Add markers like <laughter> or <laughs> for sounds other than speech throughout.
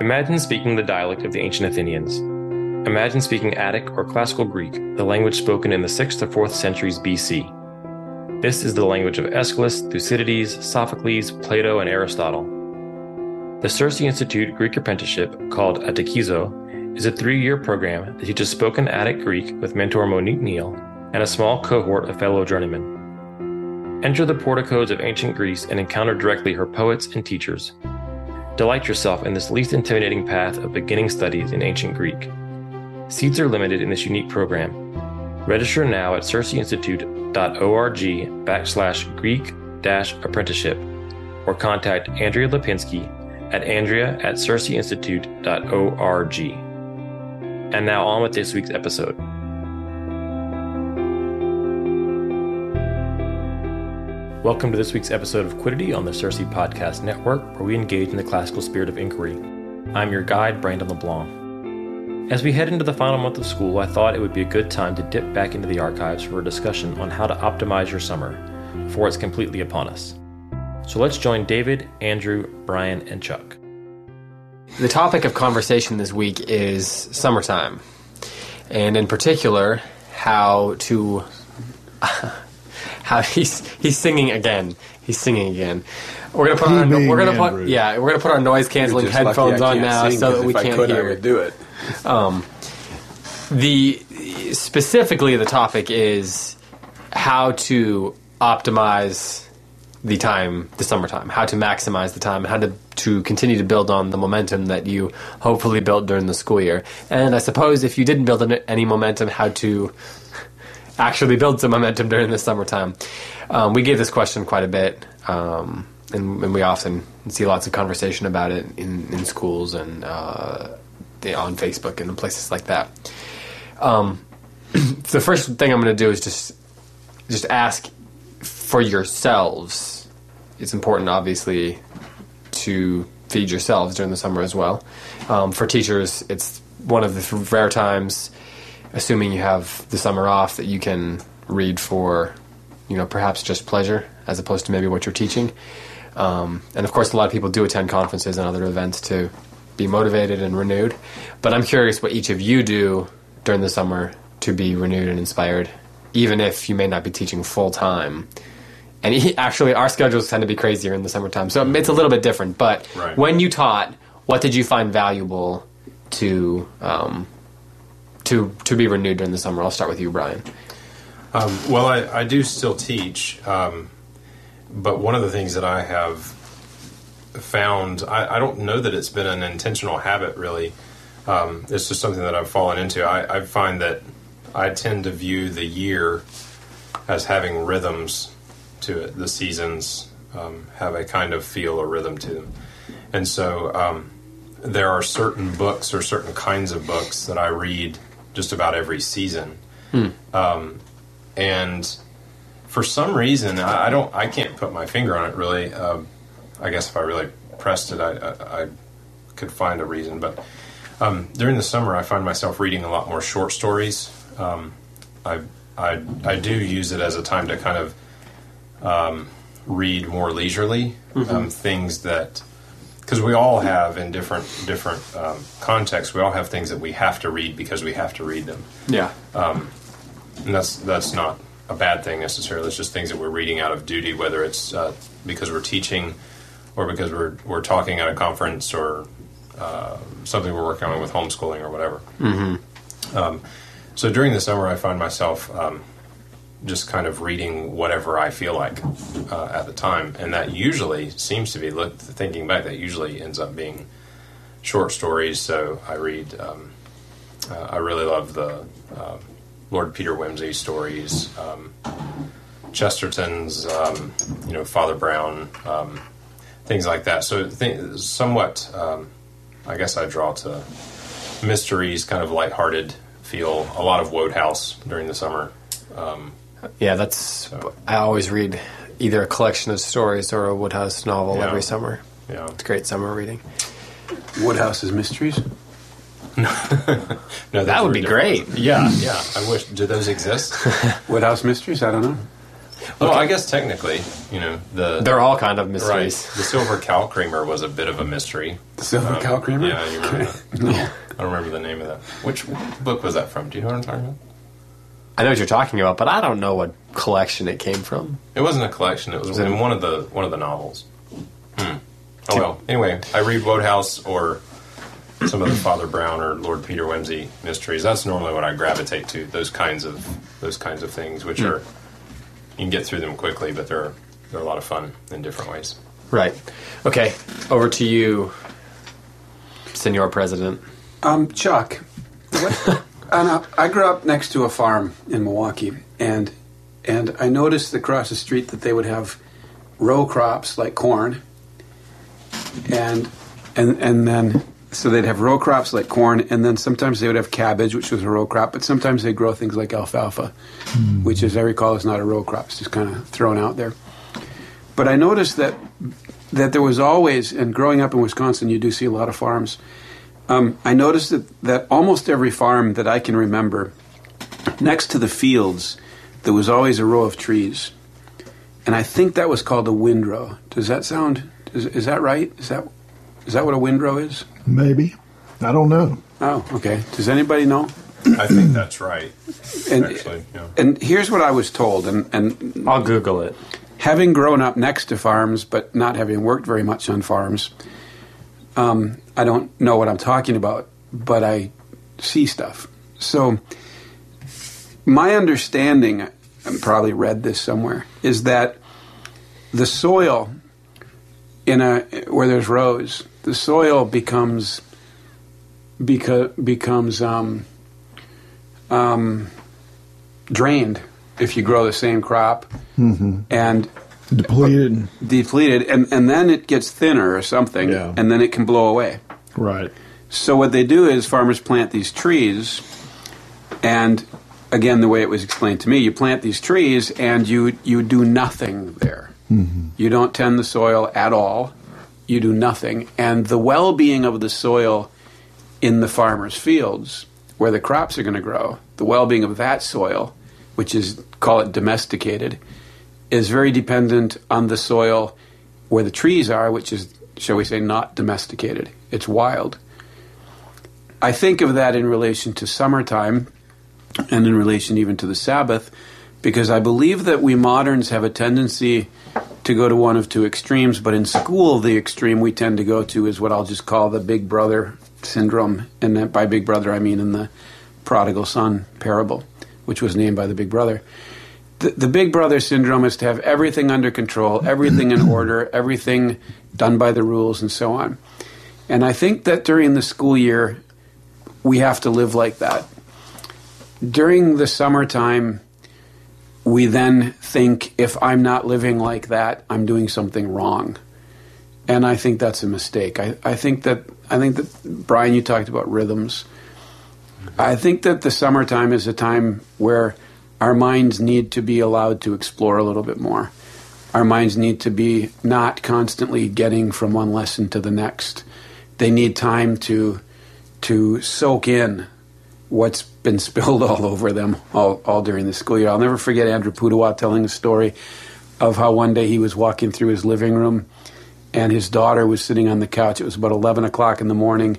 Imagine speaking the dialect of the ancient Athenians. Imagine speaking Attic or Classical Greek, the language spoken in the 6th to 4th centuries BC. This is the language of Aeschylus, Thucydides, Sophocles, Plato, and Aristotle. The Circe Institute Greek Apprenticeship, called Atekizo, is a three year program that teaches spoken Attic Greek with mentor Monique Neal and a small cohort of fellow journeymen. Enter the porticos of ancient Greece and encounter directly her poets and teachers. Delight yourself in this least intimidating path of beginning studies in ancient Greek. Seats are limited in this unique program. Register now at circeinstitute.org backslash Greek dash apprenticeship or contact Andrea Lipinski at andrea at circeinstitute.org. And now on with this week's episode. Welcome to this week's episode of Quiddity on the Circe Podcast Network, where we engage in the classical spirit of inquiry. I'm your guide, Brandon LeBlanc. As we head into the final month of school, I thought it would be a good time to dip back into the archives for a discussion on how to optimize your summer before it's completely upon us. So let's join David, Andrew, Brian, and Chuck. The topic of conversation this week is summertime, and in particular, how to how he's he's singing again. He's singing again. We're gonna put on our, we're gonna put yeah we're gonna put our noise canceling headphones on now so that we if can't could, I hear. would do it. Um, the specifically the topic is how to optimize the time the summertime how to maximize the time how to to continue to build on the momentum that you hopefully built during the school year and i suppose if you didn't build any momentum how to actually build some momentum during the summertime um, we get this question quite a bit um, and, and we often see lots of conversation about it in, in schools and uh, on facebook and places like that um, <clears throat> the first thing I'm going to do is just just ask for yourselves. It's important, obviously, to feed yourselves during the summer as well. Um, for teachers, it's one of the rare times, assuming you have the summer off, that you can read for, you know, perhaps just pleasure as opposed to maybe what you're teaching. Um, and of course, a lot of people do attend conferences and other events to be motivated and renewed. But I'm curious what each of you do during the summer to be renewed and inspired, even if you may not be teaching full time. And he, <laughs> actually, our schedules tend to be crazier in the summertime, so it's a little bit different. But Right. when you taught, what did you find valuable to um, to to be renewed during the summer? I'll start with you, Brian. Well, I, I do still teach, um, but one of the things that I have found, I, I don't know that it's been an intentional habit really. Um, it's just something that I've fallen into. I, I find that I tend to view the year as having rhythms to it. The seasons um, have a kind of feel or rhythm to them. And so um, there are certain books or certain kinds of books that I read just about every season and for some reason I, I don't I can't put my finger on it really. Um, I guess if I really pressed it, I, I, I could find a reason. But um, during the summer, I find myself reading a lot more short stories. Um, I, I I do use it as a time to kind of um, read more leisurely um, things that because we all have in different different um, contexts we all have things that we have to read because we have to read them Yeah. and that's that's not a bad thing necessarily. It's just things that we're reading out of duty, whether it's uh, because we're teaching, or because we're we're talking at a conference, or uh, something we're working on with homeschooling or whatever. Mm-hmm. Um, so during the summer, I find myself um, just kind of reading whatever I feel like uh, at the time, and that usually seems to be look thinking back. That usually ends up being short stories. So I read. Um, uh, I really love the uh, Lord Peter Wimsey stories, um, Chesterton's, um, you know, Father Brown, um, things like that. So th- somewhat, um, I guess I draw to mysteries, kind of lighthearted feel. A lot of Wodehouse during the summer. Yeah, that's. I always read either a collection of stories or a Wodehouse novel Yeah. every summer. Yeah, It's great summer reading. Wodehouse's Mysteries. no, <laughs> That would be different. great. Yeah, yeah. I wish. Do those exist? <laughs> Wodehouse Mysteries. I don't know. Well, I guess technically, you know, the They're all kind of right. mysteries. The silver cow creamer was a bit of a mystery. The silver Um, cow creamer? Yeah, you remember <laughs> that? No. I don't remember the name of that. Which book was that from? Do you know what I'm talking about? I know what you're talking about, but I don't know what collection it came from. It wasn't a collection. It was in one of the one of the novels. Hmm. Oh well. Anyway, I read Wodehouse or some of the Father Brown or Lord Peter Wimsey mysteries. That's normally what I gravitate to. Those kinds of those kinds of things, which are you can get through them quickly, but they're they're a lot of fun in different ways. Right. Okay. Over to you, Senor President. Um, Chuck, what, <laughs> and I, I grew up next to a farm in Milwaukee, and and I noticed across the street that they would have row crops like corn, and and and then so they'd have row crops like corn, and then sometimes they would have cabbage, which was a row crop, but sometimes they grow things like alfalfa, hmm. which, as I recall, is not a row crop; it's just kind of thrown out there. But I noticed that that there was always, and growing up in Wisconsin, you do see a lot of farms. Um, I noticed that, that almost every farm that I can remember, next to the fields, there was always a row of trees, and I think that was called a windrow. Does that sound? Is, is that right? Is that is that what a windrow is? Maybe. I don't know. Oh, okay. Does anybody know? I think that's right. And, Actually, yeah. and here's what I was told, and, and I'll Google it. having grown up next to farms, but not having worked very much on farms, um, I don't know what I'm talking about, but I see stuff. So, my understanding, I probably read this somewhere, is that the soil in a where there's rows, the soil becomes beca- becomes um, um, drained if you grow the same crop, and Depleted. depleted, and, and then it gets thinner or something, Yeah. and then it can blow away. Right. So what they do is farmers plant these trees, and again, the way it was explained to me, you plant these trees and you you do nothing there. Mm-hmm. You don't tend the soil at all. You do nothing, and the well-being of the soil in the farmers' fields, where the crops are going to grow, the well-being of that soil, which is call it domesticated, is very dependent on the soil where the trees are, which is, shall we say, not domesticated. It's wild. I think of that in relation to summertime and in relation even to the Sabbath, because I believe that we moderns have a tendency to go to one of two extremes, but in school, the extreme we tend to go to is what I'll just call the big brother syndrome. And by big brother, I mean in the prodigal son parable, which was named by the big brother. The, the big brother syndrome is to have everything under control, everything in <clears throat> order, everything done by the rules, and so on. And I think that during the school year, we have to live like that. During the summertime, we then think if I'm not living like that, I'm doing something wrong. And I think that's a mistake. I, I think that I think that Brian, you talked about rhythms. I think that the summertime is a time where our minds need to be allowed to explore a little bit more. Our minds need to be not constantly getting from one lesson to the next. They need time to to soak in what's been <laughs> spilled all over them all, all during the school year. I'll never forget Andrew Pudewa telling a story of how one day he was walking through his living room and his daughter was sitting on the couch. It was about 11 o'clock in the morning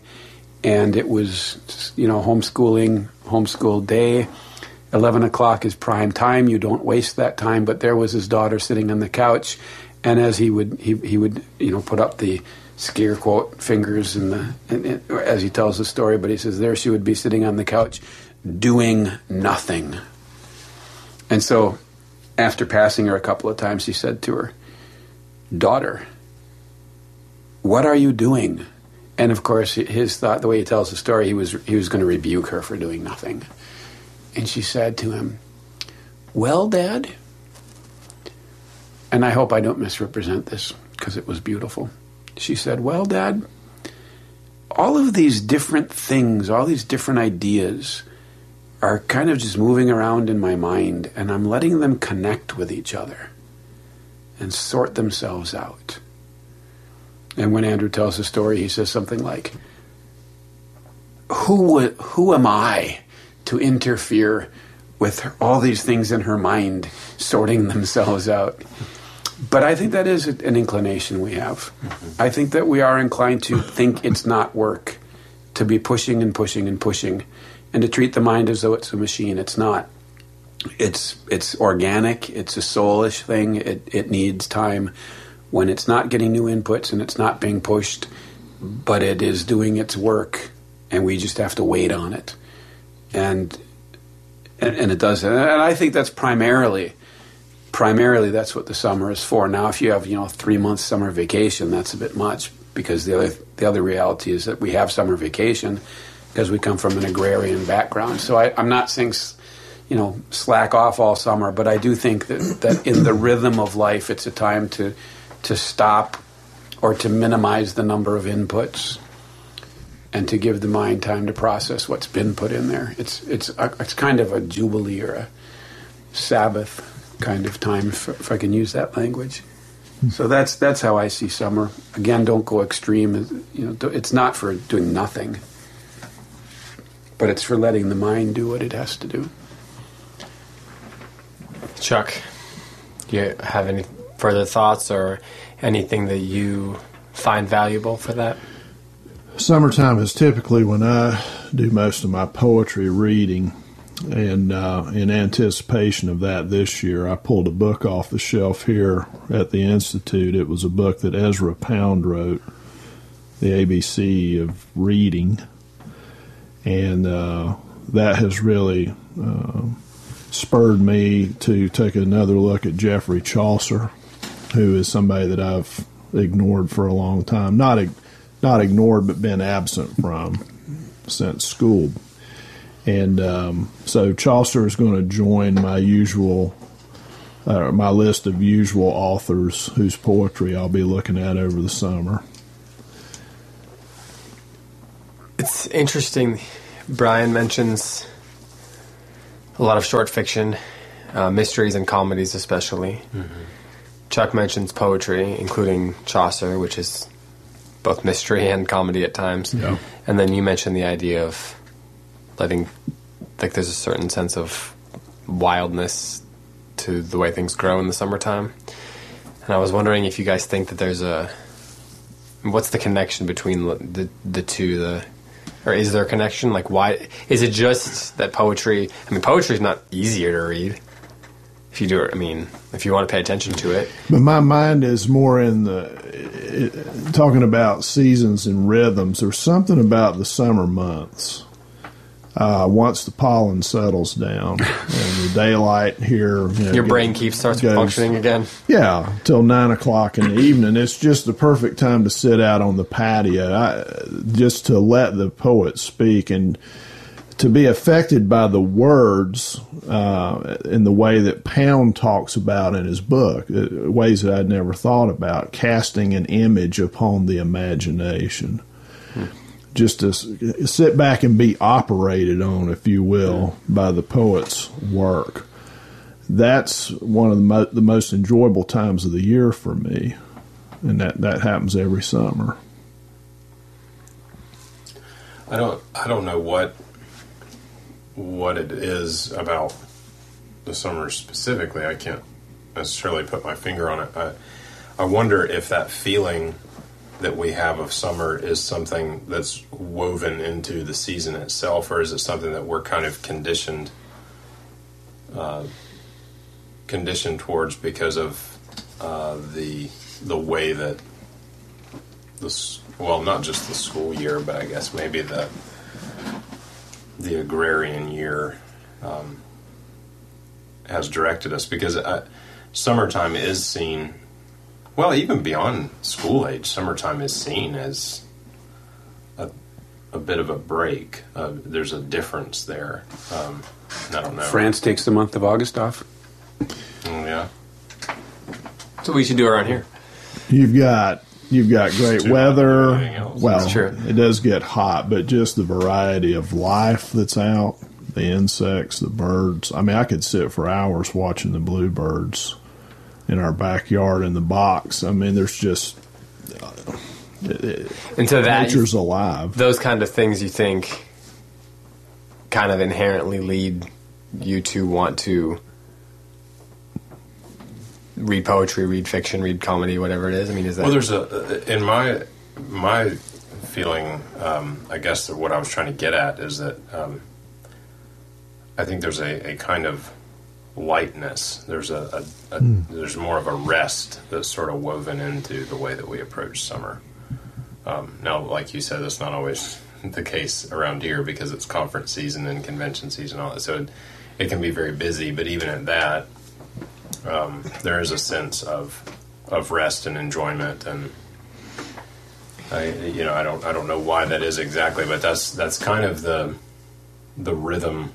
and it was, you know, homeschooling, homeschool day. 11 o'clock is prime time. You don't waste that time. But there was his daughter sitting on the couch. And as he would, he, he would, you know, put up the scare quote fingers and the, as he tells the story, but he says there she would be sitting on the couch doing nothing. And so after passing her a couple of times, he said to her, Daughter, what are you doing? And of course, his thought, the way he tells the story, he was, he was going to rebuke her for doing nothing. And she said to him, Well, Dad, and I hope I don't misrepresent this because it was beautiful. She said, Well, Dad, all of these different things, all these different ideas are kind of just moving around in my mind, and I'm letting them connect with each other and sort themselves out. And when Andrew tells the story, he says something like, Who, who am I to interfere with her, all these things in her mind sorting themselves out. But I think that is an inclination we have. Mm-hmm. I think that we are inclined to think it's not work, to be pushing and pushing and pushing, and to treat the mind as though it's a machine. It's not. It's it's organic. It's a soulish thing. It it needs time when it's not getting new inputs and it's not being pushed, but it is doing its work, and we just have to wait on it. And and, and it does. And I think that's primarily primarily that's what the summer is for. Now, if you have you know three months summer vacation, that's a bit much because the other the other reality is that we have summer vacation because we come from an agrarian background. So I, I'm not saying you know slack off all summer, but I do think that that in the rhythm of life, it's a time to to stop or to minimize the number of inputs and to give the mind time to process what's been put in there. It's it's a, it's kind of a jubilee or a Sabbath kind of time, if, if I can use that language. Hmm. So that's that's how I see summer. Again, don't go extreme. You know, it's not for doing nothing, but it's for letting the mind do what it has to do. Chuck, do you have any further thoughts or anything that you find valuable for that? Summertime is typically when I do most of my poetry reading. And uh, in anticipation of that this year, I pulled a book off the shelf here at the Institute. It was a book that Ezra Pound wrote, The ABC of Reading. And uh, that has really uh, spurred me to take another look at Geoffrey Chaucer, who is somebody that I've ignored for a long time. Not, not ignored, but been absent from since school and um, so Chaucer is going to join my usual, uh, my list of usual authors whose poetry I'll be looking at over the summer. It's interesting. Brian mentions a lot of short fiction, uh, mysteries and comedies, especially. Mm-hmm. Chuck mentions poetry, including Chaucer, which is both mystery and comedy at times. Yeah. And then you mentioned the idea of letting like there's a certain sense of wildness to the way things grow in the summertime. And I was wondering if you guys think that there's a what's the connection between the the two the or is there a connection like why is it just that poetry I mean poetry is not easier to read if you do it I mean if you want to pay attention to it but my mind is more in the it, talking about seasons and rhythms there's something about the summer months uh, once the pollen settles down <laughs> and the daylight here, you know, your brain keeps starts goes, functioning again. Yeah, till nine o'clock in the evening. It's just the perfect time to sit out on the patio, I, just to let the poet speak and to be affected by the words uh, in the way that Pound talks about in his book, uh, ways that I'd never thought about, casting an image upon the imagination just to sit back and be operated on, if you will, by the poet's work. That's one of the, mo- the most enjoyable times of the year for me, and that, that happens every summer. I don't I don't know what what it is about the summer specifically. I can't necessarily put my finger on it. I I wonder if that feeling that we have of summer is something that's woven into the season itself, or is it something that we're kind of conditioned uh, conditioned towards because of uh, the the way that this well, not just the school year, but I guess maybe the the agrarian year um, has directed us because uh, summertime is seen well, even beyond school age, summertime is seen as a, a bit of a break. Uh, there's a difference there. Um, I don't know. France takes the month of August off. Oh, yeah. So we should do around here. You've got you've got great weather. Well, it does get hot, but just the variety of life that's out, the insects, the birds. I mean, I could sit for hours watching the bluebirds in our backyard in the box. I mean, there's just uh, and so that nature's alive. Those kind of things you think kind of inherently lead you to want to read poetry, read fiction, read comedy, whatever it is? I mean, is that Well, there's a in my my feeling. Um, I guess that what I was trying to get at is that um, I think there's a, a kind of lightness. There's a, a, a there's more of a rest that's sort of woven into the way that we approach summer. Um, now, like you said, that's not always <laughs> the case around here because it's conference season and convention season, and all that. So it, it can be very busy. But even at that, um, there is a sense of of rest and enjoyment and I you know I don't I don't know why that is exactly but that's that's kind of the the rhythm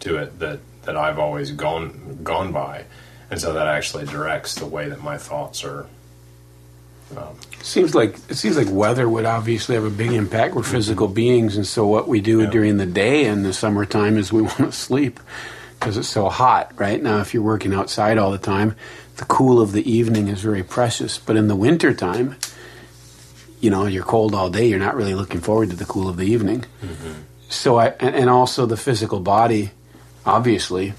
to it that that I've always gone gone by and so that actually directs the way that my thoughts are um, Seems like it seems like weather would obviously have a big impact. We're physical beings, and so what we do Yeah. during the day in the summertime is we <laughs> want to sleep because it's so hot. Right now, if you're working outside all the time, the cool of the evening is very precious. But in the wintertime, you know, you're cold all day. You're not really looking forward to the cool of the evening. Mm-hmm. So I and, and also the physical body, obviously,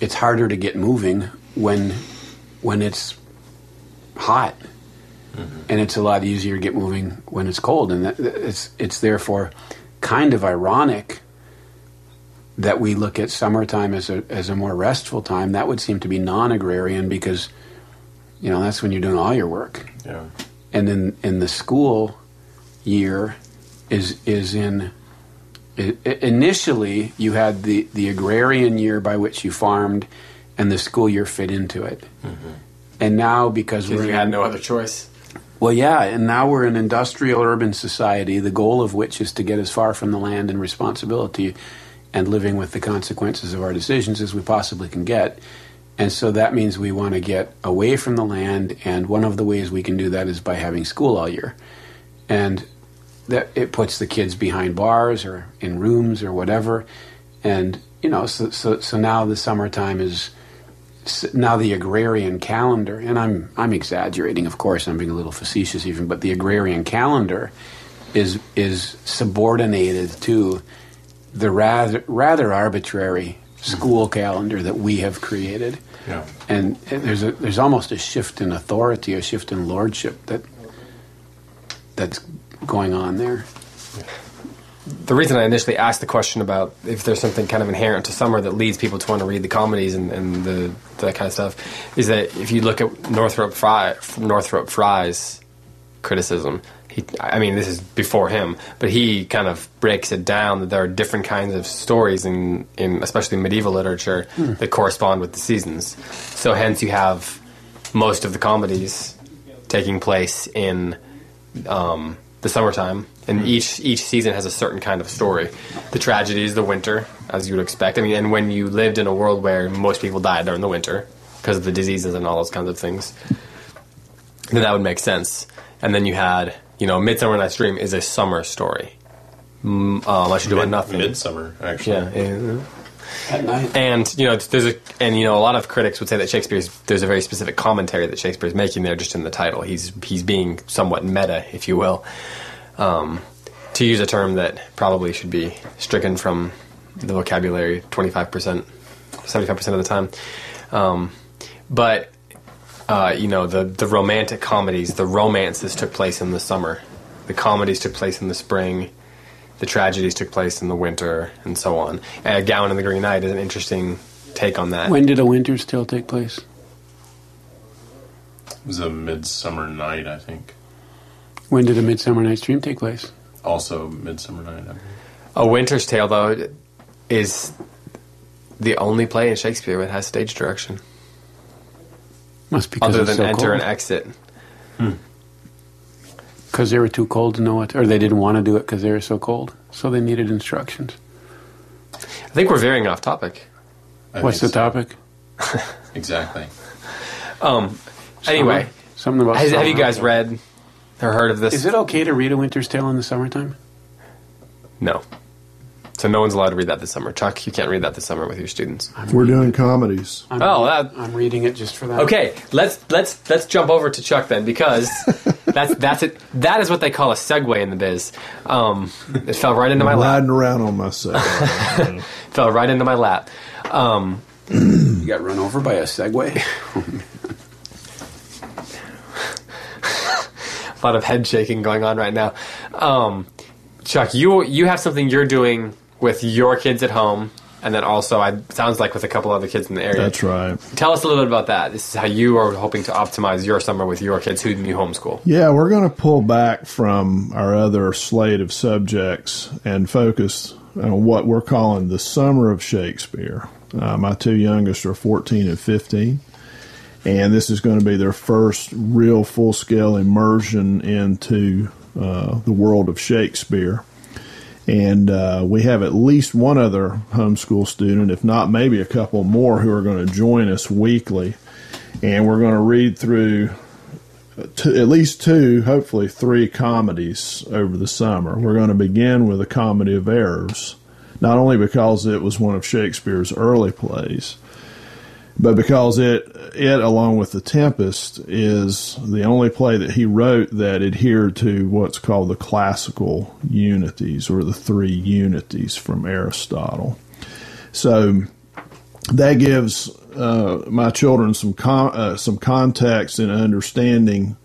it's harder to get moving when when it's hot mm-hmm. and it's a lot easier to get moving when it's cold and that, it's it's therefore kind of ironic that we look at summertime as a as a more restful time that would seem to be non-agrarian because you know that's when you're doing all your work. Yeah. And then in the school year is is in initially you had the the agrarian year by which you farmed and the school year fit into it. Mm-hmm. And now because because we're you in- had no other choice? well, yeah, and now we're an industrial urban society, the goal of which is to get as far from the land and responsibility and living with the consequences of our decisions as we possibly can get. And so that means we want to get away from the land, and one of the ways we can do that is by having school all year. And that it puts the kids behind bars or in rooms or whatever. And, you know, so, so, so now the summertime is now the agrarian calendar, and I'm I'm exaggerating, of course, I'm being a little facetious even, but the agrarian calendar is is subordinated to the rather rather arbitrary school calendar that we have created. yeah And there's a there's almost a shift in authority, a shift in lordship that that's going on there. The reason I initially asked the question about if there's something kind of inherent to summer that leads people to want to read the comedies and, and the that kind of stuff is that if you look at Northrop Frye, Northrop Frye's criticism, he, I mean, this is before him, but he kind of breaks it down that there are different kinds of stories in, in especially medieval literature that correspond with the seasons. So hence you have most of the comedies taking place in um, the summertime, and each each season has a certain kind of story. The tragedy is the winter, as you would expect. I mean, and when you lived in a world where most people died during the winter because of the diseases and all those kinds of things, then that would make sense. And then you had, you know, Midsummer Night's Dream is a summer story. Mm, um, I should do about nothing. midsummer actually Yeah, yeah. At night. And you know, there's a and you know, a lot of critics would say that Shakespeare's there's a very specific commentary that Shakespeare's making there just in the title. He's he's being somewhat meta, if you will, um, to use a term that probably should be stricken from the vocabulary 25 percent, 75 percent of the time. Um, but uh, you know, the the romantic comedies, the romances took place in the summer, the comedies took place in the spring the tragedies took place in the winter and so on. Uh, Gawain and the Green Knight is an interesting take on that. When did A Winter's Tale take place? it was a midsummer night I think When did A Midsummer Night's Dream take place? also midsummer night I believe. A Winter's Tale, though, is the only play in Shakespeare that has stage direction, Must be because other than so enter cold. and exit. Because they were too cold to know it, or they didn't want to do it because they were so cold, so they needed instructions. I think we're veering off topic. I What's the so. topic? <laughs> exactly Um, anyway, Summer? something about. has, have you guys read or heard of this? Is it okay to read A Winter's Tale in the summertime? No. So no one's allowed to read that this summer. Chuck, you can't read that this summer with your students. We're doing comedies. I'm Oh, reading- that- I'm reading it just for that. Okay, let's let's let's jump over to Chuck then because <laughs> that's that's it. That is what they call a segue in the biz. Um, it fell right into my lap. Riding around on my myself. <laughs> fell right into my lap. Um, You got run over by a Segway. <laughs> a lot of head shaking going on right now. Um, Chuck, you you have something you're doing with your kids at home, and then also, I sounds like with a couple other kids in the area. That's right. Tell us a little bit about that. This is how you are hoping to optimize your summer with your kids who you homeschool. Yeah, we're going to pull back from our other slate of subjects and focus on what we're calling the summer of Shakespeare. Uh, my two youngest are 14 and 15, and this is going to be their first real full scale immersion into uh, the world of Shakespeare. And uh, we have at least one other homeschool student, if not maybe a couple more, who are going to join us weekly. And we're going to read through two, at least two, hopefully three comedies over the summer. We're going to begin with a comedy of errors, not only because it was one of Shakespeare's early plays, but because it it along with the Tempest is the only play that he wrote that adhered to what's called the classical unities or the three unities from Aristotle. So that gives uh, my children some con- uh, some context and understanding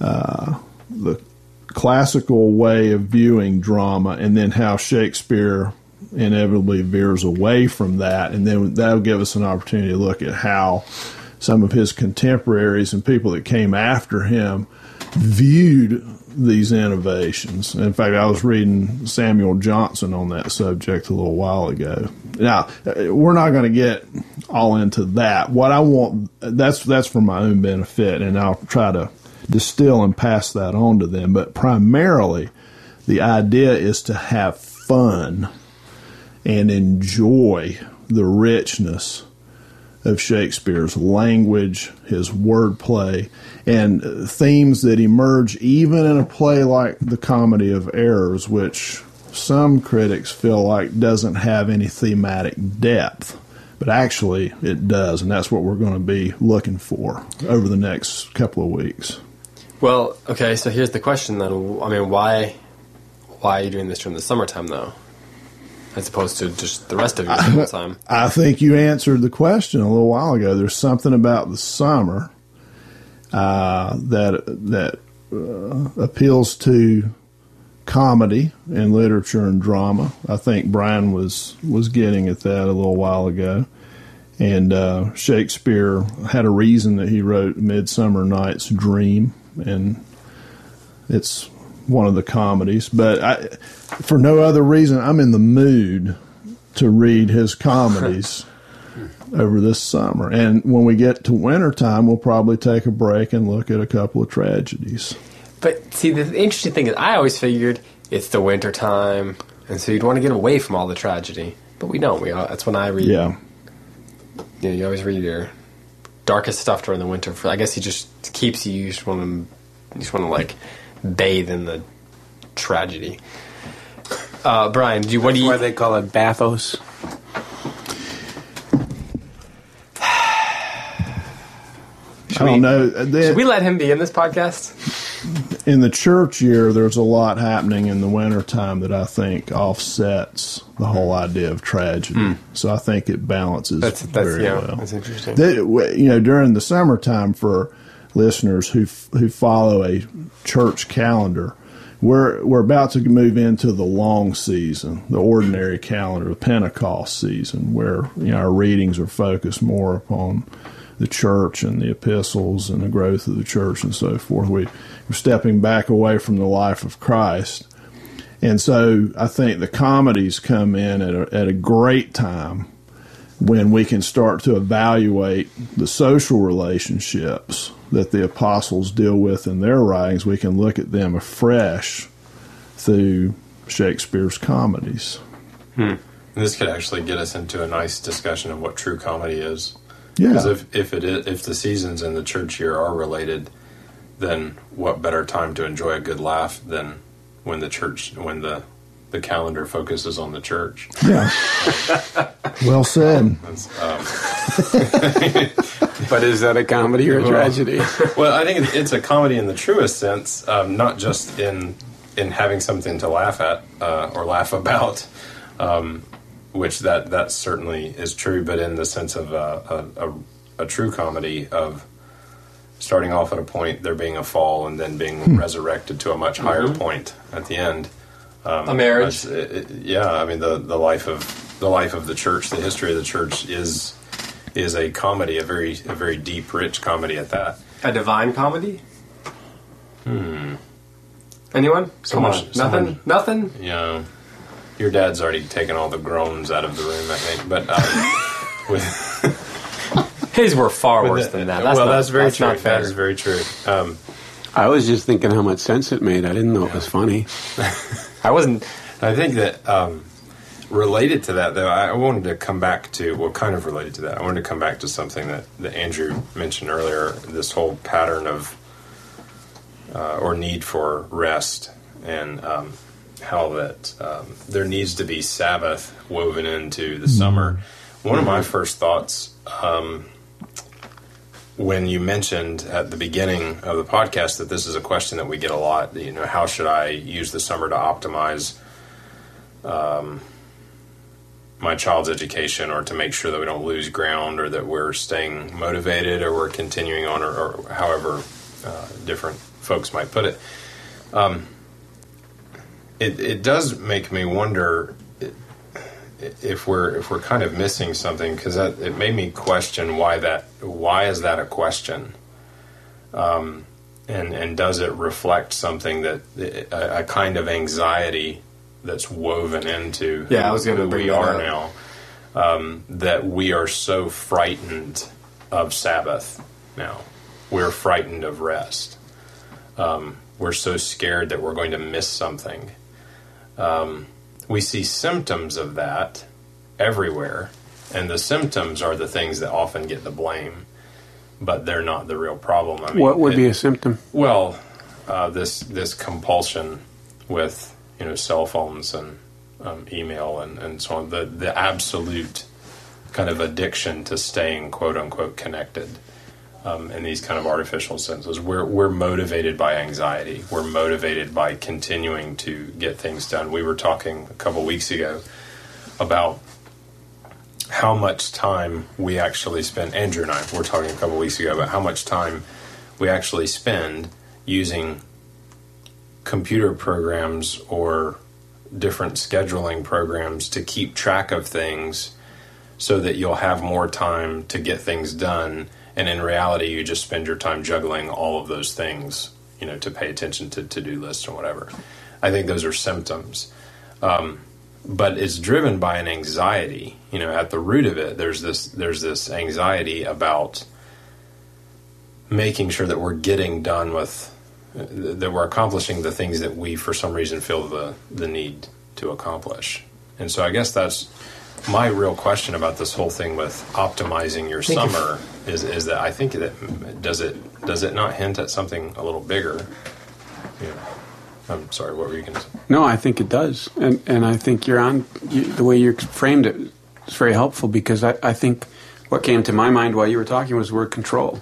uh, the classical way of viewing drama, and then how Shakespeare inevitably veers away from that, and then that'll give us an opportunity to look at how some of his contemporaries and people that came after him viewed these innovations. In fact, I was reading Samuel Johnson on that subject a little while ago. Now, we're not going to get all into that. What I want that's that's for my own benefit, and I'll try to distill and pass that on to them. But primarily, the idea is to have fun and enjoy the richness of Shakespeare's language, his wordplay, and themes that emerge even in a play like The Comedy of Errors, which some critics feel like doesn't have any thematic depth. But actually, it does, and that's what we're going to be looking for over the next couple of weeks. Well, okay, so here's the question then. I mean, why why are you doing this during the summertime though? As opposed to just the rest of your school time. <laughs> I think you answered the question a little while ago. There's something about the summer uh, that that uh, appeals to comedy and literature and drama. I think Brian was was getting at that a little while ago. And uh, Shakespeare had a reason that he wrote Midsummer Night's Dream, and it's one of the comedies. But I, for no other reason, I'm in the mood to read his <laughs> comedies over this summer. And when we get to wintertime, we'll probably take a break and look at a couple of tragedies. But see, the interesting thing is, I always figured it's the winter time, and so you'd want to get away from all the tragedy. But we don't. We all, that's when I read. Yeah. Yeah, you always read your darkest stuff during the winter. For I guess he just keeps you. You just want to. You just want to like bathe in the tragedy. Uh, Brian, do you, what do you? Why they call it bathos? <sighs> I don't know. Then- Should we let him be in this podcast? in the church year, there's a lot happening in the wintertime that I think offsets the whole idea of tragedy. So I think it balances That's that's very yeah, well. that's interesting. That- w- you know, during the summertime for listeners who who follow a church calendar, we're we're about to move into the long season, the ordinary calendar, the Pentecost season, where you know our readings are focused more upon the church and the epistles and the growth of the church and so forth. We, we're stepping back away from the life of Christ. And so I think the comedies come in at a, at a great time when we can start to evaluate the social relationships that the apostles deal with in their writings. We can look at them afresh through Shakespeare's comedies. Hmm. This could actually get us into a nice discussion of what true comedy is. Yeah. Because if if it is, if the seasons in the church year are related, then what better time to enjoy a good laugh than when the church when the the calendar focuses on the church. Yeah. <laughs> well said. That's, um, <laughs> But is that a comedy or a tragedy? <laughs> well, I think it's a comedy in the truest sense, um, not just in in having something to laugh at uh, or laugh about. Um, which that that certainly is true, but in the sense of a, a, a, a true comedy of starting off at a point, there being a fall, and then being resurrected to a much higher point at the end. Um, A marriage. it- it- yeah, I mean the the life of the life of the church, the history of the church is is a comedy, a very a very deep, rich comedy at that. A divine comedy? Hmm. Anyone? Come Someone- on. someone- Nothing? Nothing? You know, your dad's already taken all the groans out of the room, I think. But um, <laughs> with, His were far worse with- than that. That's well, not, that's very true. Not fair. That is very true. Um, I was just thinking how much sense it made. I didn't know it was funny. <laughs> I wasn't. I think that um, related to that, though, I wanted to come back to well, kind of related to that. I wanted to come back to something that, that Andrew mentioned earlier. This whole pattern of uh, or need for rest, and um, how that um, there needs to be Sabbath woven into the summer. One of my first thoughts. Um, when you mentioned at the beginning of the podcast that this is a question that we get a lot, you know, how should I use the summer to optimize um, my child's education or to make sure that we don't lose ground or that we're staying motivated or we're continuing on or, or however uh, different folks might put it. Um, it, it does make me wonder if we're if we're kind of missing something because it made me question why that why is that a question? Um, and and does it reflect something that a, a kind of anxiety that's woven into Yeah, I was gonna we are now um, that we are so frightened of Sabbath now. We're frightened of rest. Um, we're so scared that we're going to miss something. Um, we see symptoms of that everywhere, and the symptoms are the things that often get the blame, but they're not the real problem. I mean, What would it- be a symptom? well, uh, this this compulsion with you know cell phones and um, email and, and so on the the absolute kind of addiction to staying quote unquote connected um, in these kind of artificial senses. We're we're motivated by anxiety. We're motivated by continuing to get things done. We were talking a couple weeks ago about how much time we actually spend. Andrew and I were talking a couple weeks ago about how much time we actually spend using computer programs or different scheduling programs to keep track of things so that you'll have more time to get things done and in reality you just spend your time juggling all of those things you know to pay attention to to-do lists or whatever. I think those are symptoms. Um, but it's driven by an anxiety. You know at the root of it there's this there's this anxiety about making sure that we're getting done with that we're accomplishing the things that we for some reason feel the the need to accomplish. And so i guess that's my real question about this whole thing with optimizing your think if- summer is is that i think that does it does it not hint at something a little bigger yeah. i'm sorry what were you going to say No, I think it does, and and I think you're on you, the way you framed it is very helpful because I, I think what came to my mind while you were talking was the word control.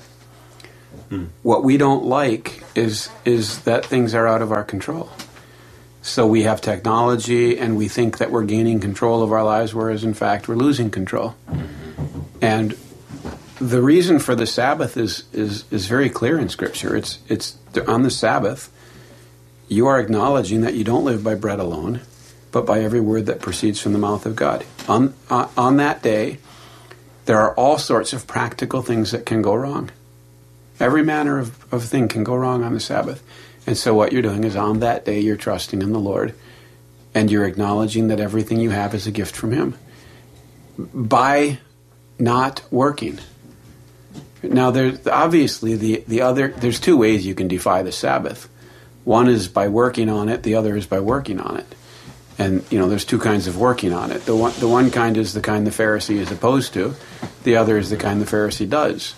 Hmm. What we don't like is is that things are out of our control. So we have technology and we think that we're gaining control of our lives, whereas in fact we're losing control. Mm-hmm. And the reason for the Sabbath is is is very clear in Scripture. It's it's on the Sabbath you are acknowledging that you don't live by bread alone, but by every word that proceeds from the mouth of God. On, on, on that day, there are all sorts of practical things that can go wrong. Every manner of, of thing can go wrong on the Sabbath. And so, what you're doing is on that day, you're trusting in the Lord and you're acknowledging that everything you have is a gift from Him by not working. Now, there's obviously the, the other, there's two ways you can defy the Sabbath. One is by working on it, the other is by working on it. And, you know, there's two kinds of working on it. The one, the one kind is the kind the Pharisee is opposed to, the other is the kind the Pharisee does.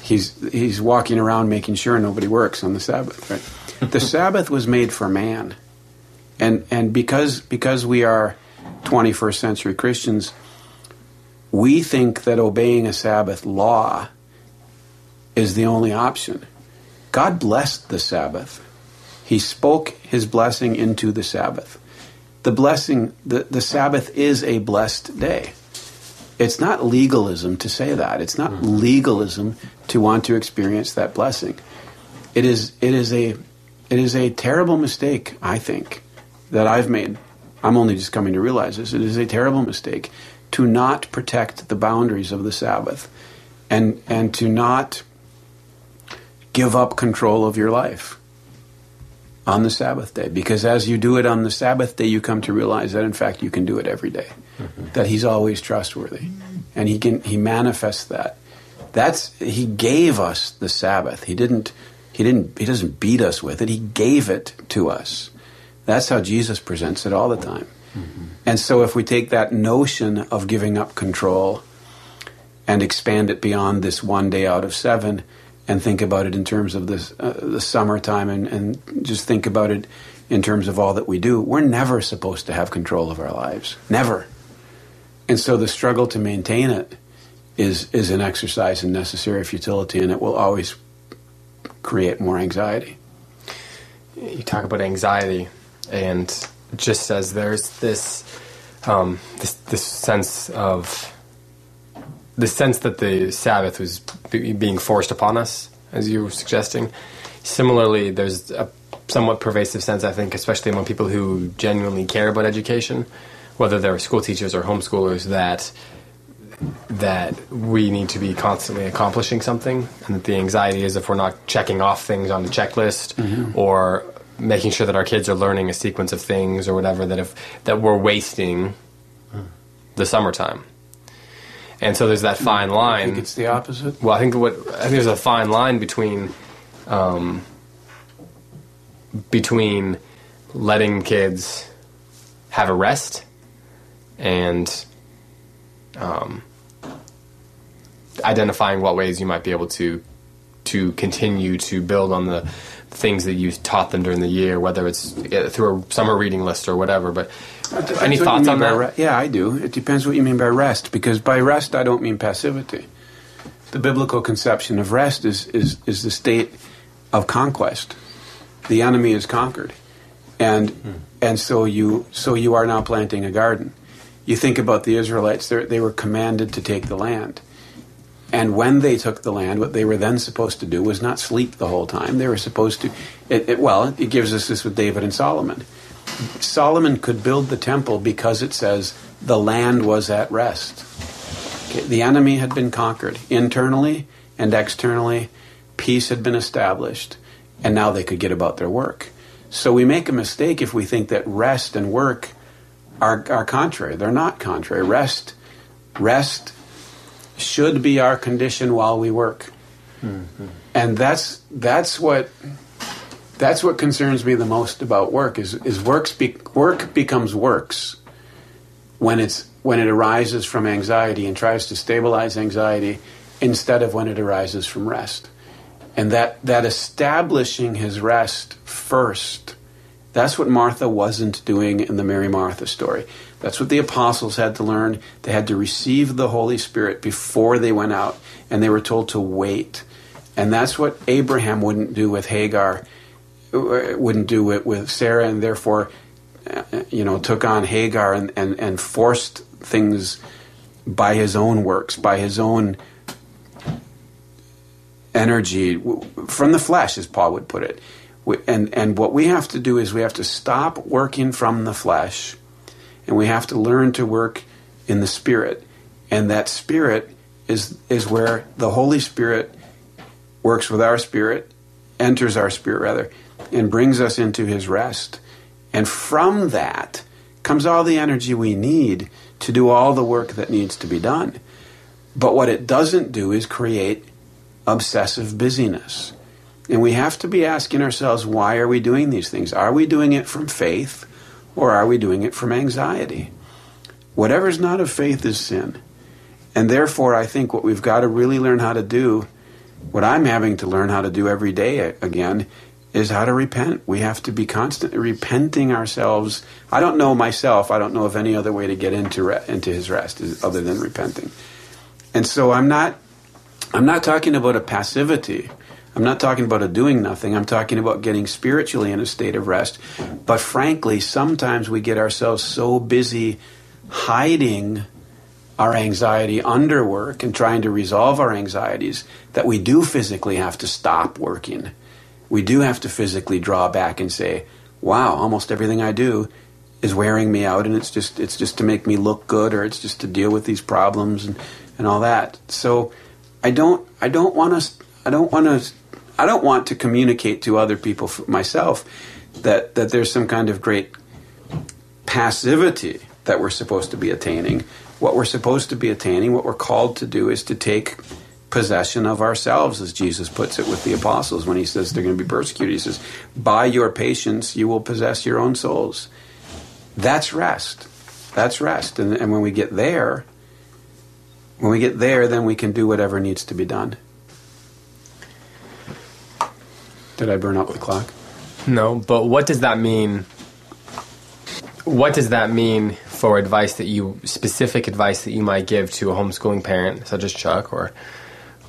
He's, he's walking around making sure nobody works on the Sabbath, right? the <laughs> Sabbath was made for man. And, and because, because we are 21st century Christians, we think that obeying a Sabbath law is the only option. God blessed the Sabbath. He spoke his blessing into the Sabbath. the blessing, the, the Sabbath is a blessed day. It's not legalism to say that. It's not hmm. legalism to want to experience that blessing. It is, it is a, it is a terrible mistake, I think, that I've made. I'm only just coming to realize this. It is a terrible mistake to not protect the boundaries of the Sabbath and, and to not give up control of your life on the Sabbath day. Because as you do it on the Sabbath day, you come to realize that in fact you can do it every day. Mm-hmm. That He's always trustworthy, and He can He manifests that. That's He gave us the Sabbath. He didn't He didn't He doesn't beat us with it. He gave it to us. That's how Jesus presents it all the time. Mm-hmm. And so if we take that notion of giving up control and expand it beyond this one day out of seven and think about it in terms of this, uh, the summertime and, and just think about it in terms of all that we do, we're never supposed to have control of our lives. Never. And so the struggle to maintain it is, is an exercise in necessary futility, and it will always create more anxiety. you talk about anxiety, and just as there's this um, this this sense of the sense that the Sabbath was be- being forced upon us, as you were suggesting. Similarly, there's a somewhat pervasive sense, I think, especially among people who genuinely care about education, whether they're school teachers or homeschoolers, that that we need to be constantly accomplishing something, and that the anxiety is if we're not checking off things on the checklist mm-hmm. or making sure that our kids are learning a sequence of things or whatever that if that we're wasting mm. the summertime. And so there's that fine line. I think it's the opposite. Well, I think what I think there's a fine line between um, between letting kids have a rest and um, identifying what ways you might be able to to continue to build on the things that you taught them during the year, whether it's through a summer reading list or whatever. But any thoughts on that? re- yeah, I do. It depends what you mean by rest, because by rest I don't mean passivity. The biblical conception of rest is is, is the state of conquest. The enemy is conquered, and hmm. and so you so you are now planting a garden. You think about the Israelites; they were commanded to take the land. And when they took the land, what they were then supposed to do was not sleep the whole time. They were supposed to, it, it, well, it gives us this with David and Solomon. Solomon could build the temple because it says the land was at rest. Okay, the enemy had been conquered internally and externally. Peace had been established, and now they could get about their work. So we make a mistake if we think that rest and work are, are contrary. They're not contrary. Rest, rest should be our condition while we work, mm-hmm. and that's that's what that's what concerns me the most about work is is work speak, work becomes works when it's when it arises from anxiety and tries to stabilize anxiety instead of when it arises from rest and that that establishing his rest first that's what Martha wasn't doing in the Mary Martha story. That's what the apostles had to learn. They had to receive the Holy Spirit before they went out, and they were told to wait. And that's what Abraham wouldn't do with Hagar, wouldn't do it with Sarah, and therefore, uh, you know, took on Hagar and, and, and forced things by his own works, by his own energy from the flesh, as Paul would put it. And and what we have to do is we have to stop working from the flesh, and we have to learn to work in the spirit. And that spirit is is where the Holy Spirit works with our spirit, enters our spirit rather, and brings us into His rest. And from that comes all the energy we need to do all the work that needs to be done. But what it doesn't do is create obsessive busyness. And we have to be asking ourselves, why are we doing these things? Are we doing it from faith or are we doing it from anxiety? Whatever's not of faith is sin. And therefore, I think what we've got to really learn how to do, what I'm having to learn how to do every day again, is how to repent. We have to be constantly repenting ourselves. I don't know myself. I don't know of any other way to get into re- into His rest is, other than repenting. And so I'm not I'm not talking about a passivity. I'm not talking about a doing nothing. I'm talking about getting spiritually in a state of rest. But frankly, sometimes we get ourselves so busy hiding our anxiety under work and trying to resolve our anxieties that we do physically have to stop working. We do have to physically draw back and say, wow, almost everything I do is wearing me out and it's just it's just to make me look good or it's just to deal with these problems and, and all that. So I don't I don't want to I don't want to I don't want to communicate to other people myself that that there's some kind of great passivity that we're supposed to be attaining. What we're supposed to be attaining, what we're called to do, is to take possession of ourselves, as Jesus puts it with the apostles when he says they're going to be persecuted. He says, By your patience, you will possess your own souls. That's rest. That's rest. And, and when we get there, when we get there, then we can do whatever needs to be done. Did I burn up the clock? No, but what does that mean? What does that mean for advice that you specific advice that you might give to a homeschooling parent such as Chuck or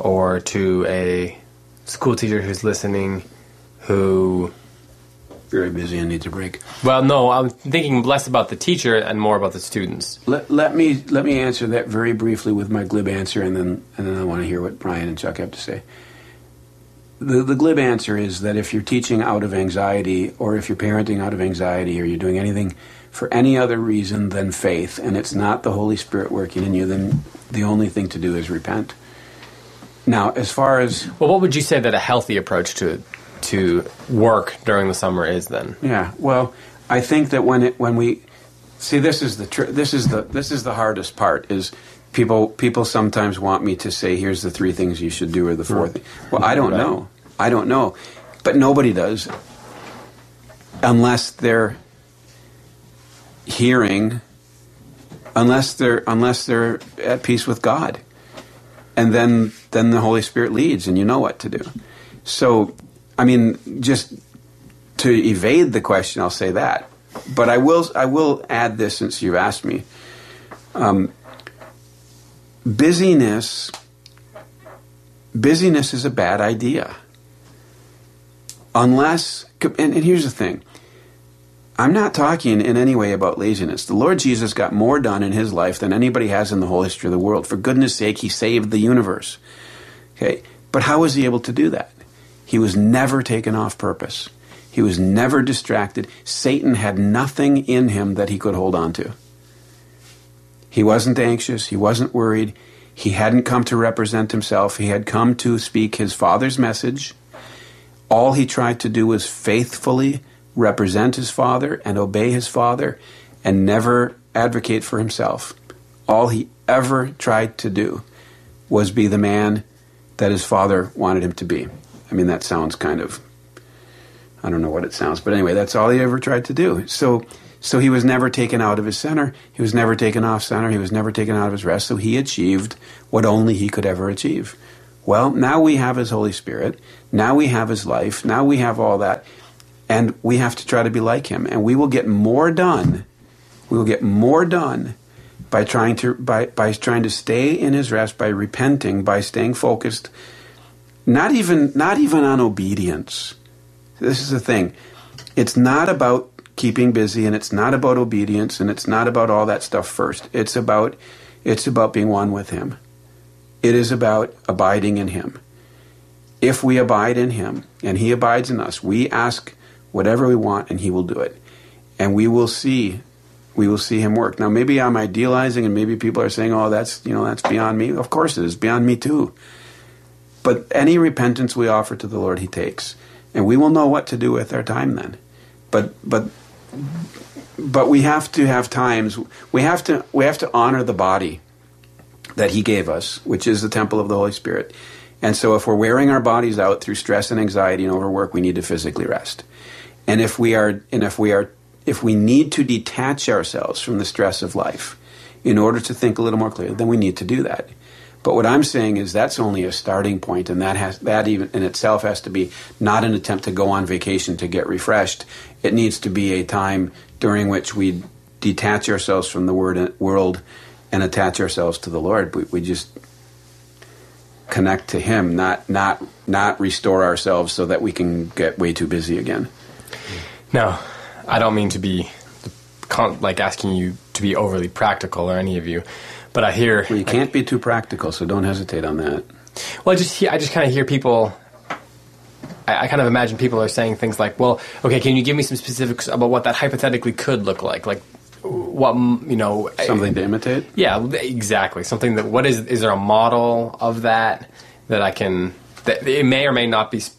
or to a school teacher who's listening who very busy and needs a break. Well, no, I'm thinking less about the teacher and more about the students. Let, let me let me answer that very briefly with my glib answer, and then and then I want to hear what Brian and Chuck have to say the, the glib answer is that if you're teaching out of anxiety, or if you're parenting out of anxiety, or you're doing anything for any other reason than faith, and it's not the Holy Spirit working in you, then the only thing to do is repent. Now, as far as well, what would you say that a healthy approach to to work during the summer is then? Yeah, well, I think that when it when we see this is the tr- this is the this is the hardest part is people people sometimes want me to say here's the three things you should do or the fourth well i don't know. I don't know. But nobody does. Unless they're hearing unless they're unless they're at peace with god and then then the holy spirit leads and you know what to do. So i mean just to evade the question i'll say that. But i will i will add this since you've asked me. Um, busyness busyness is a bad idea. Unless and, and, here's the thing i'm not talking in any way about laziness the lord jesus got more done in his life than anybody has in the whole history of the world for goodness sake he saved the universe okay but how was he able to do that he was never taken off purpose he was never distracted satan had nothing in him that he could hold on to he wasn't anxious. He wasn't worried. He hadn't come to represent himself. He had come to speak his father's message. All he tried to do was faithfully represent his father and obey his father and never advocate for himself. All he ever tried to do was be the man that his father wanted him to be. I mean, that sounds kind of, I don't know what it sounds, but anyway, that's all he ever tried to do. So so he was never taken out of his center. He was never taken off center. He was never taken out of his rest. So he achieved what only he could ever achieve. Well, now we have his Holy Spirit. Now we have his life. Now we have all that. And we have to try to be like him. And we will get more done. We will get more done by trying to by, by trying to stay in his rest, by repenting, by staying focused. Not even not even on obedience. This is the thing. It's not about keeping busy and it's not about obedience and it's not about all that stuff first. It's about it's about being one with him. It is about abiding in him. If we abide in him and he abides in us, we ask whatever we want and he will do it. And we will see we will see him work. Now maybe I'm idealizing and maybe people are saying, "Oh, that's, you know, that's beyond me." Of course it is beyond me too. But any repentance we offer to the Lord he takes. And we will know what to do with our time then. But but but we have to have times we have to we have to honor the body that he gave us which is the temple of the holy spirit and so if we're wearing our bodies out through stress and anxiety and overwork we need to physically rest and if we are and if we are if we need to detach ourselves from the stress of life in order to think a little more clearly then we need to do that but what I'm saying is that's only a starting point, and that has that even in itself has to be not an attempt to go on vacation to get refreshed. It needs to be a time during which we detach ourselves from the word, world and attach ourselves to the Lord. We, we just connect to Him, not not not restore ourselves so that we can get way too busy again. No, I don't mean to be like asking you to be overly practical or any of you, but I hear Well, you can't be too practical, so don't hesitate on that. Well, I just hear, I just kind of hear people. I, I kind of imagine people are saying things like, "Well, okay, can you give me some specifics about what that hypothetically could look like? Like, what you know, Something to imitate. yeah, exactly. Something that what is is there a model of that that I can that it may or may not be sp-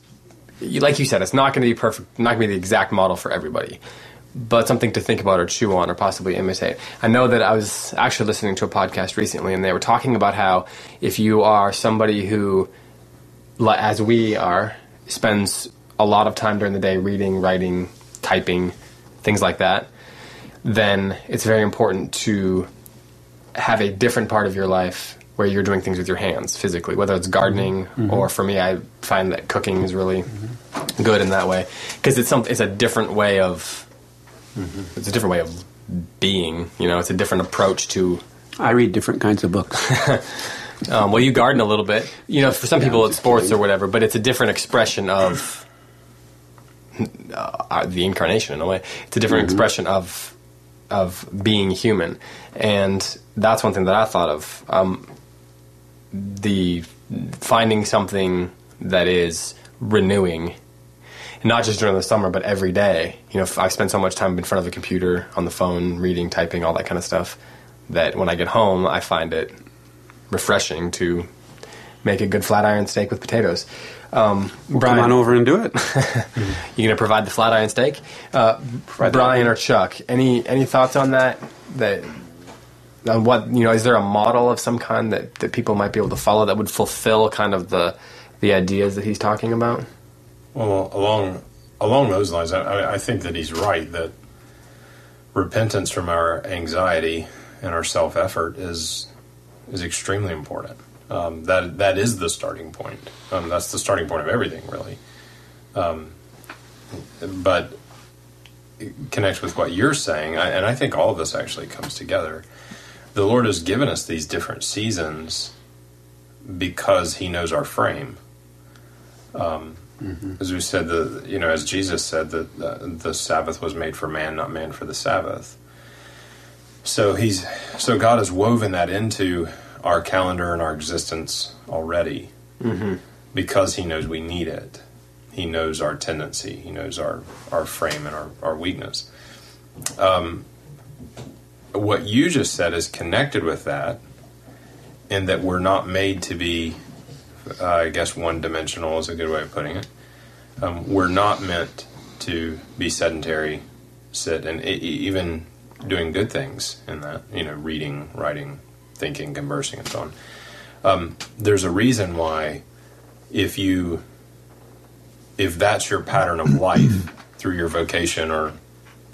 like you said, it's not going to be perfect, not going to be the exact model for everybody, but something to think about or chew on or possibly imitate. I know that I was actually listening to a podcast recently, and they were talking about how if you are somebody who, as we are, spends a lot of time during the day reading, writing, typing, things like that, then it's very important to have a different part of your life where you're doing things with your hands physically, whether it's gardening or for me, I find that cooking is really good in that way because it's some it's a different way of it's a different way of being. You know, it's a different approach to. I read different kinds of books. <laughs> Um, well, you garden a little bit. You know, for some Yeah, people it's sports kidding. or whatever, but it's a different expression of uh, the incarnation in a way. It's a different expression of of being human, and that's one thing that I thought of. Um, the finding something that is renewing, not just during the summer, but every day. You know, I spend so much time in front of the computer, on the phone, reading, typing, all that kind of stuff, that when I get home, I find it refreshing to make a good flat iron steak with potatoes. Um, Brian, Come on over and do it. <laughs> you're gonna provide the flat iron steak? Uh. Brian or Chuck, any any thoughts on that? That on what you know? Is there a model of some kind that, that people might be able to follow that would fulfill kind of the the ideas that he's talking about? Well, along along those lines, I, I think that he's right that repentance from our anxiety and our self effort is is extremely important. Um, that that is the starting point. Um, that's the starting point of everything, really. Um, but it connects with what you're saying, I, and I think all of this actually comes together. The Lord has given us these different seasons because He knows our frame um, mm-hmm. as we said, the you know, as Jesus said that the, the Sabbath was made for man, not man for the Sabbath. So he's so God has woven that into our calendar and our existence already, mm-hmm. because He knows we need it. He knows our tendency. He knows our our frame and our our weakness. Um, what you just said is connected with that, in that we're not made to be uh, I guess one dimensional is a good way of putting it. Um, we're not meant to be sedentary, sit, and e- even doing good things in that, you know, reading, writing, thinking, conversing, and so on. Um, there's a reason why, if you, if that's your pattern of life through your vocation or,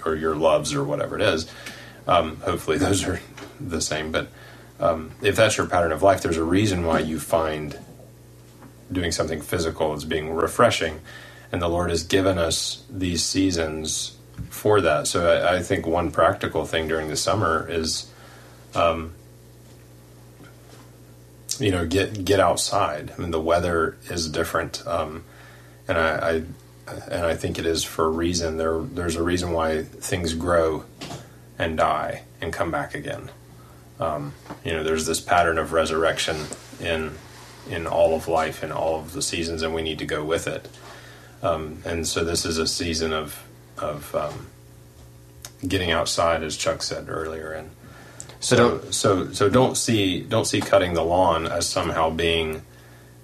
or your loves or whatever it is, um, hopefully those are the same. But um, if that's your pattern of life, there's a reason why you find doing something physical as being refreshing. And the Lord has given us these seasons for that. So I, I think one practical thing during the summer is, um, you know, get get outside. I mean, the weather is different, um, and I, I and I think it is for a reason. There there's a reason why things grow and die and come back again. Um, you know, there's this pattern of resurrection in in all of life in all of the seasons, and we need to go with it. Um, and so this is a season of of um, getting outside, as Chuck said earlier, and So so don't- so so don't see don't see cutting the lawn as somehow being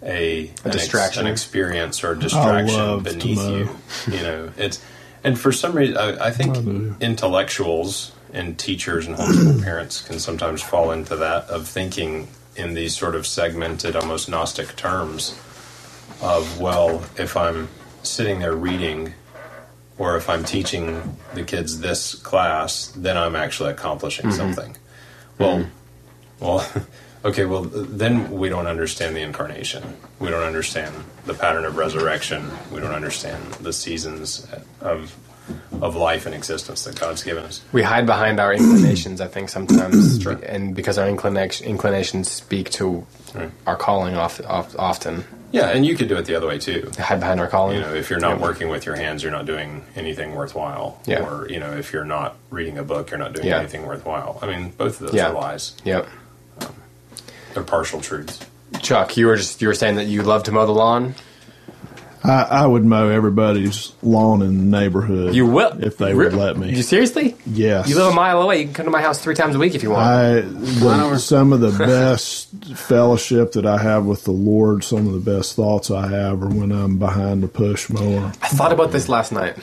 a, an ex- distraction. an experience or a distraction beneath you. You know, it's and for some reason I, I think intellectuals and teachers and homeschool parents can sometimes fall into that of thinking in these sort of segmented, almost Gnostic terms of well, if I'm sitting there reading or if I'm teaching the kids this class, then I'm actually accomplishing mm-hmm. something. Well, mm-hmm. well, <laughs> okay. Well, then we don't understand the incarnation. We don't understand the pattern of resurrection. We don't understand the seasons of of life and existence that God's given us. We hide behind our inclinations, I think, sometimes, and because our inclination, inclinations speak to Right. our calling off, off, often. Yeah, and you could do it the other way too. Hide behind our calling. You know, if you're not Yeah. working with your hands, you're not doing anything worthwhile. Yeah. Or you know, if you're not reading a book, you're not doing Yeah. anything worthwhile. I mean, both of those Yeah. are lies. Yep. Um, they're partial truths. Chuck, you were just you were saying that you love to mow the lawn. I, I would mow everybody's lawn in the neighborhood. You will if they would let me. You seriously? yes. You live a mile away. You can come to my house three times a week if you want. I the, some of the <laughs> best fellowship that I have with the Lord, some of the best thoughts I have are when I'm behind the push mower. I thought about this last night.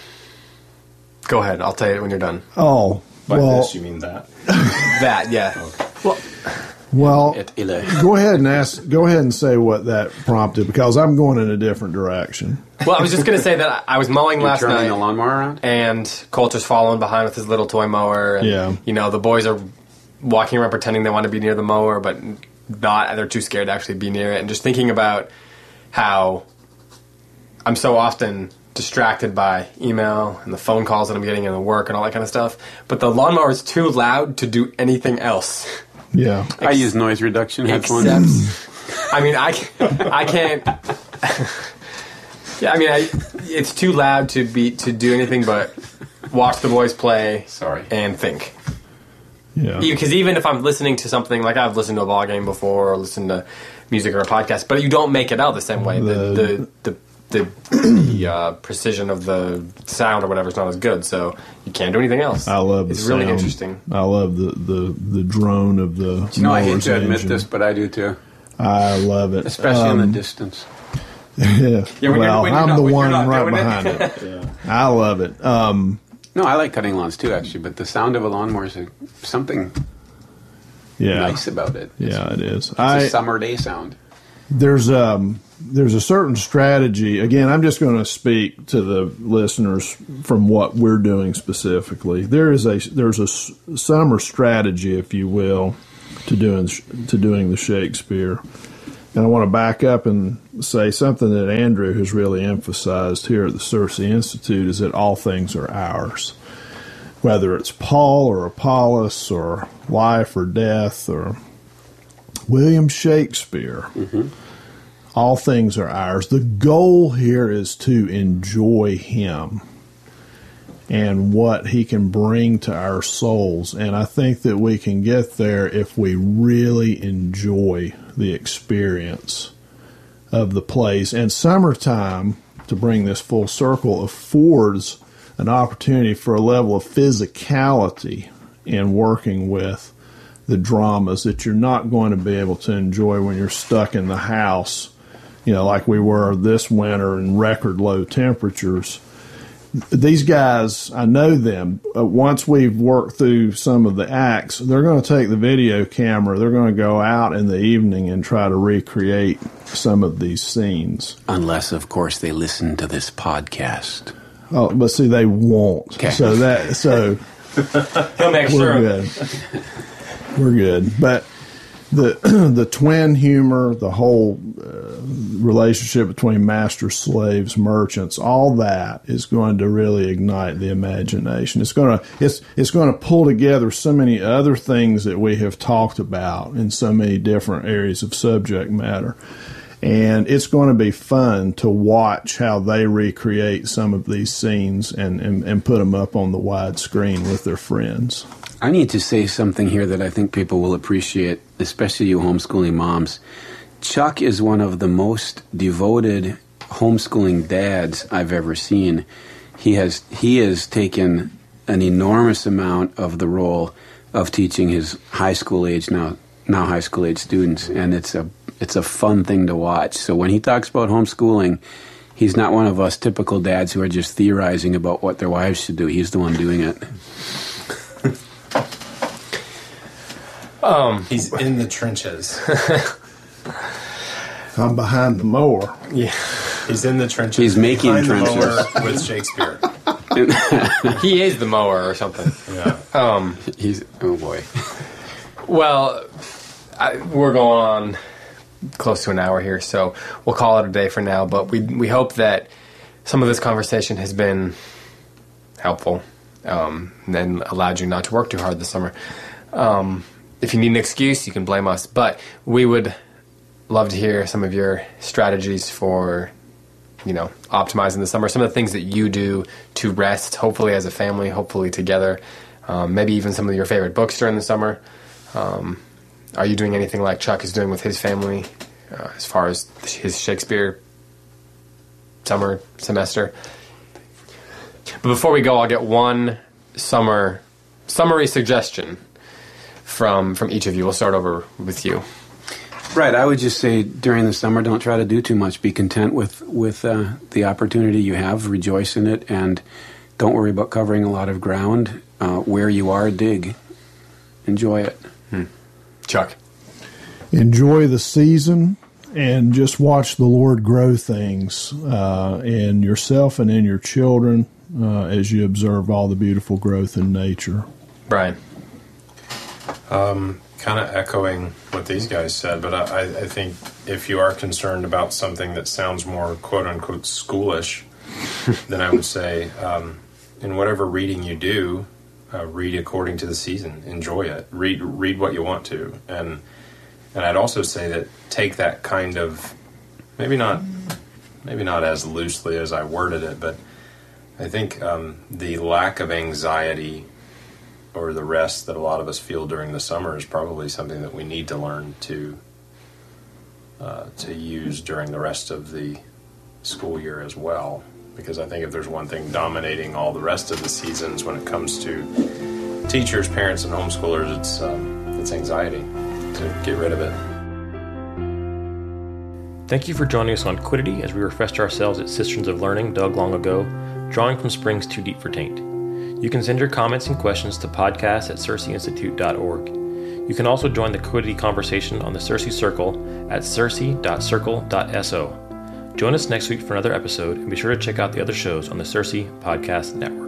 Go ahead. I'll tell you when you're done. Oh, By well, this, you mean that? <laughs> That, yeah. Well, well, At Ile. go ahead and ask. Go ahead and say what that prompted because I'm going in a different direction. well, I was just gonna say that I was mowing You're last turning night. the lawnmower around? and Coulter's following behind with his little toy mower. And, Yeah. You know, the boys are walking around pretending they want to be near the mower, but not. They're too scared to actually be near it. And just thinking about how I'm so often distracted by email and the phone calls that I'm getting in the work and all that kind of stuff. But the lawnmower is too loud to do anything else. Yeah, I use noise reduction headphones. Except, mm. I mean, I, I can't. yeah, I mean, I, it's too loud to be to do anything but watch the boys play. Sorry. and think. yeah. Because even if I'm listening to something like I've listened to a ball game before or listened to music or a podcast, but you don't make it out the same way. The the the, the, the uh, precision of the sound or whatever is not as good, so you can't do anything else. I love the It's really sound. interesting. I love the the the drone of the. You know, I hate mower's to admit engine. this, but I do too. I love it, Especially in Um, the distance. Yeah. <laughs> Yeah, when you're- well, you're I'm not- the one right doing it. behind it. <laughs> I love it. Um, No, I like cutting lawns too, actually, but the sound of a lawnmower is a, something yeah, nice about it. It's, yeah, it is. it's I a summer day sound. there's um there's a certain strategy. Again, I'm just going to speak to the listeners from what we're doing specifically. There is a there's a summer strategy, if you will, to doing to doing the Shakespeare. And I want to back up and say something that Andrew has really emphasized here at the CiRCE Institute is that all things are ours. Whether it's Paul or Apollos or life or death or William Shakespeare, mm-hmm. All things are ours. The goal here is to enjoy Him and what He can bring to our souls. And I think that we can get there if we really enjoy the experience of the place. And summertime, to bring this full circle, affords an opportunity for a level of physicality in working with the dramas that you're not going to be able to enjoy when you're stuck in the house, you know, like we were this winter in record low temperatures. These guys, I know them. Uh, once we've worked through some of the acts, they're going to take the video camera. They're going to go out in the evening and try to recreate some of these scenes. Unless, of course, they listen to this podcast. Oh, but see, they won't. Okay. So that so <laughs> He'll make sure we're good. We're good. But the <clears throat> the twin humor, the whole uh, relationship between masters, slaves, merchants, all that is going to really ignite the imagination. It's going to it's it's going to pull together so many other things that we have talked about in so many different areas of subject matter. And it's going to be fun to watch how they recreate some of these scenes and, and, and put them up on the wide screen with their friends. I need to say something here that I think people will appreciate, especially you homeschooling moms. Chuck is one of the most devoted homeschooling dads I've ever seen. He has he has taken an enormous amount of the role of teaching his high school age now now high school age students, and it's a it's a fun thing to watch. So when he talks about homeschooling, he's not one of us typical dads who are just theorizing about what their wives should do. He's the one doing it. He's in the trenches. <laughs> I'm behind the mower. Yeah, He's in the trenches. He's making behind the trenches. mower with Shakespeare. <laughs> he is the mower or something. Yeah. Um, He's oh boy. well, I, we're going on close to an hour here, so we'll call it a day for now. But we we hope that some of this conversation has been helpful, um, and allowed you not to work too hard this summer. Um, if you need an excuse, you can blame us, but we would love to hear some of your strategies for you know optimizing the summer some of the things that you do to rest hopefully as a family hopefully together um, maybe even some of your favorite books during the summer. Um, are you doing anything like chuck is doing with his family uh, as far as his shakespeare summer semester? But before we go i'll get one summer summary suggestion from from each of you we'll start over with you Right. I would just say during the summer, don't try to do too much. Be content with with uh, the opportunity you have. Rejoice in it, and don't worry about covering a lot of ground. Uh, where you are, dig. Enjoy it. chuck enjoy the season and just watch the Lord grow things uh, in yourself and in your children uh, as you observe all the beautiful growth in nature. brian kind of echoing what these guys said, but I, I think if you are concerned about something that sounds more quote unquote schoolish, <laughs> then I would say um, in whatever reading you do, uh, read according to the season. Enjoy it. Read read what you want to, and and I'd also say that take that kind of maybe not maybe not as loosely as I worded it, but I think um, the lack of anxiety or the rest that a lot of us feel during the summer is probably something that we need to learn to uh, to use during the rest of the school year as well. Because I think if there's one thing dominating all the rest of the seasons when it comes to teachers, parents, and homeschoolers, it's um, it's anxiety. To get rid of it. Thank you for joining us on Quiddity as we refreshed ourselves at Cisterns of Learning dug long ago, drawing from springs too deep for taint. You can send your comments and questions to podcast at circeinstitute.org. You can also join the Quiddity conversation on the CiRCE Circle at circe.circle.so. Join us next week for another episode and be sure to check out the other shows on the CiRCE Podcast Network.